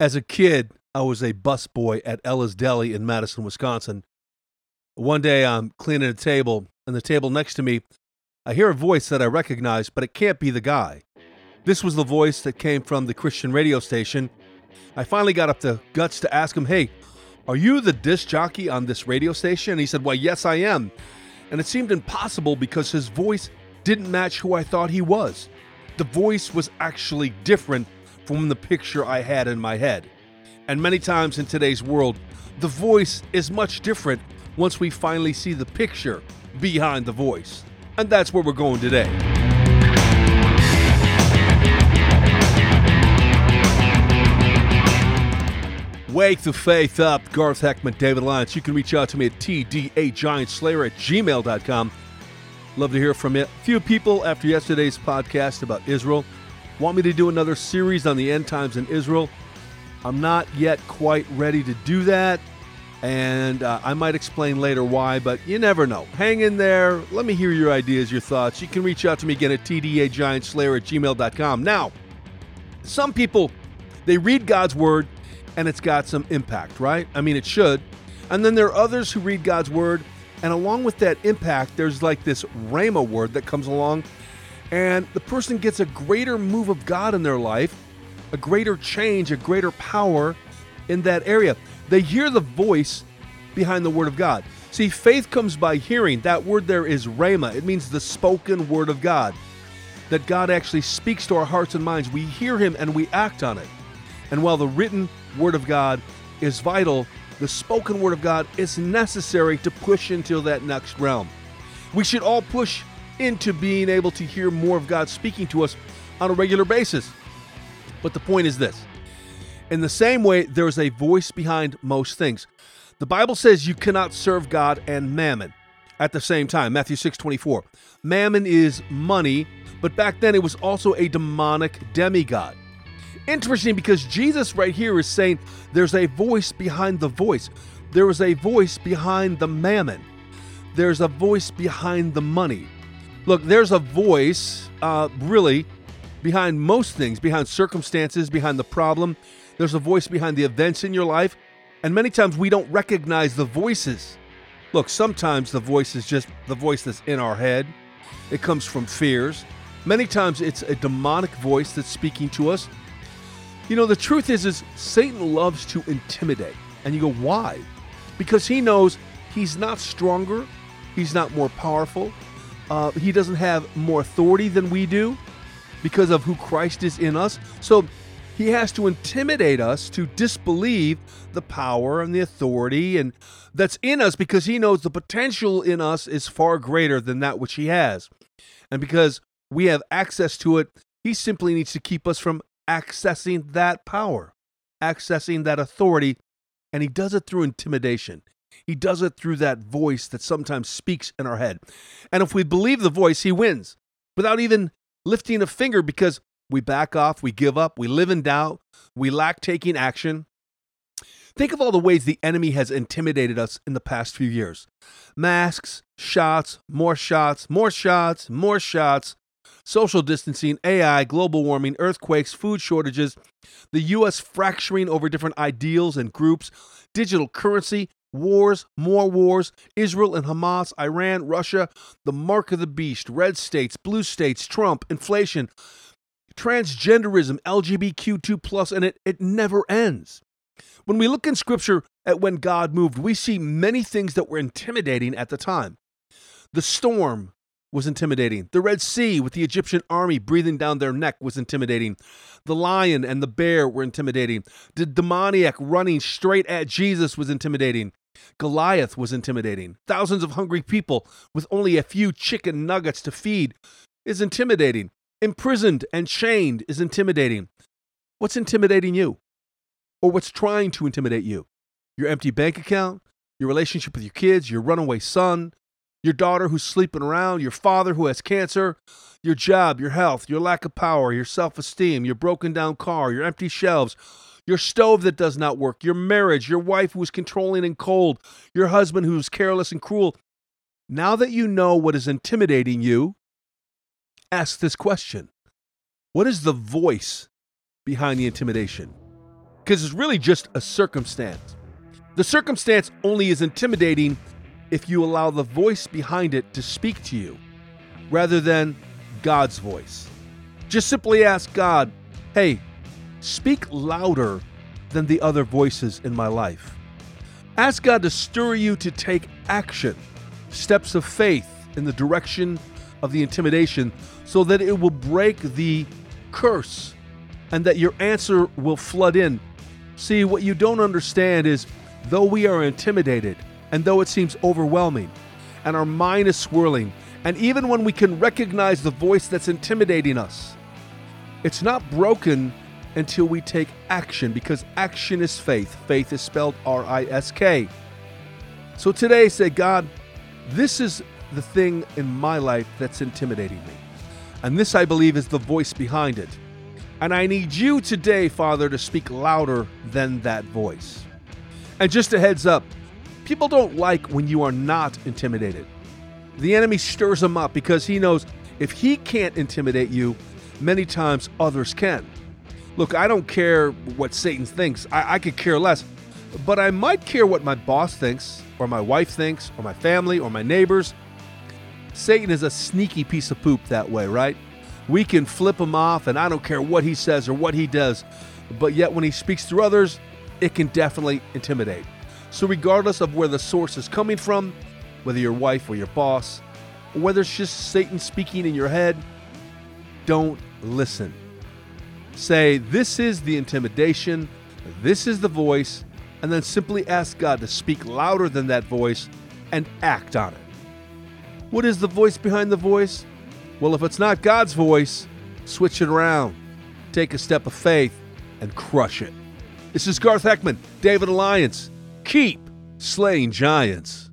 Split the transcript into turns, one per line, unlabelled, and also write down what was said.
As a kid, I was a busboy at Ella's Deli in Madison, Wisconsin. One day I'm cleaning a table, and the table next to me, I hear a voice that I recognize, but it can't be the guy. This was the voice that came from the Christian radio station. I finally got up the guts to ask him, Hey, are you the disc jockey on this radio station? And he said, Why, yes, I am. And it seemed impossible because his voice didn't match who I thought he was. The voice was actually different from the picture I had in my head. And many times in today's world, the voice is much different once we finally see the picture behind the voice. And that's where we're going today. Wake the faith up, Garth Heckman, David Alliance. You can reach out to me at tdagiantslayer at gmail.com. Love to hear from you. A few people after yesterday's podcast about Israel want me to do another series on the end times in Israel. I'm not yet quite ready to do that, and uh, I might explain later why, but you never know. Hang in there. Let me hear your ideas, your thoughts. You can reach out to me again at tdagiantslayer at gmail.com. Now, some people, they read God's word and it's got some impact, right? I mean, it should. And then there are others who read God's word, and along with that impact, there's like this Rhema word that comes along, and the person gets a greater move of God in their life, a greater change, a greater power in that area. They hear the voice behind the word of God. See, faith comes by hearing. That word there is Rhema, it means the spoken word of God. That God actually speaks to our hearts and minds. We hear Him and we act on it. And while the written Word of God is vital, the spoken Word of God is necessary to push into that next realm. We should all push into being able to hear more of God speaking to us on a regular basis. But the point is this in the same way, there's a voice behind most things. The Bible says you cannot serve God and mammon at the same time. Matthew 6 24. Mammon is money, but back then it was also a demonic demigod interesting because Jesus right here is saying there's a voice behind the voice. There is a voice behind the mammon. There's a voice behind the money. Look, there's a voice, uh, really, behind most things, behind circumstances, behind the problem. There's a voice behind the events in your life. And many times we don't recognize the voices. Look, sometimes the voice is just the voice that's in our head, it comes from fears. Many times it's a demonic voice that's speaking to us. You know, the truth is, is Satan loves to intimidate. And you go, why? Because he knows he's not stronger, he's not more powerful, uh, he doesn't have more authority than we do because of who Christ is in us. So he has to intimidate us to disbelieve the power and the authority and that's in us because he knows the potential in us is far greater than that which he has. And because we have access to it, he simply needs to keep us from accessing that power, accessing that authority, and he does it through intimidation. He does it through that voice that sometimes speaks in our head. And if we believe the voice, he wins without even lifting a finger because we back off, we give up, we live in doubt, we lack taking action. Think of all the ways the enemy has intimidated us in the past few years masks, shots, more shots, more shots, more shots, social distancing, AI, global warming, earthquakes, food shortages, the U.S. fracturing over different ideals and groups, digital currency, wars, more wars, Israel and Hamas, Iran, Russia, the mark of the beast, red states, blue states, Trump, inflation, transgenderism, LGBTQ2+, and it, it never ends. When we look in scripture at when God moved, we see many things that were intimidating at the time. The storm, was intimidating. The Red Sea with the Egyptian army breathing down their neck was intimidating. The lion and the bear were intimidating. The demoniac running straight at Jesus was intimidating. Goliath was intimidating. Thousands of hungry people with only a few chicken nuggets to feed is intimidating. Imprisoned and chained is intimidating. What's intimidating you? Or what's trying to intimidate you? Your empty bank account? Your relationship with your kids? Your runaway son? your daughter who's sleeping around, your father who has cancer, your job, your health, your lack of power, your self esteem, your broken down car, your empty shelves, your stove that does not work, your marriage, your wife who is controlling and cold, your husband who's careless and cruel. Now that you know what is intimidating you, ask this question What is the voice behind the intimidation? because it's really just a circumstance. The circumstance only is intimidating if you allow the voice behind it to speak to you rather than God's voice. Just simply ask God, hey, speak louder than the other voices in my life. Ask God to stir you to take action, steps of faith in the direction of the intimidation, so that it will break the curse and that your answer will flood in. See, what you don't understand is though we are intimidated and though it seems overwhelming and our mind is swirling, and even when we can recognize the voice that's intimidating us, it's not broken until we take action because action is faith. Faith is spelled R I S K. So today, say, God, this is the thing in my life that's intimidating me. And this, I believe, is the voice behind it. And I need you today, Father, to speak louder than that voice. And just a heads up people don't like when you are not intimidated. The enemy stirs them up because he knows if he can't intimidate you, many times others can. Look, I don't care what Satan thinks, I, I could care less. But I might care what my boss thinks, or my wife thinks, or my family, or my neighbors. Satan is a sneaky piece of poop that way, right? We can flip him off, and I don't care what he says or what he does. But yet, when he speaks through others, it can definitely intimidate. So, regardless of where the source is coming from, whether your wife or your boss, or whether it's just Satan speaking in your head, don't listen. Say, This is the intimidation, this is the voice, and then simply ask God to speak louder than that voice and act on it. What is the voice behind the voice? Well, if it's not God's voice, switch it around. Take a step of faith and crush it. This is Garth Heckman, David Alliance. Keep slaying giants.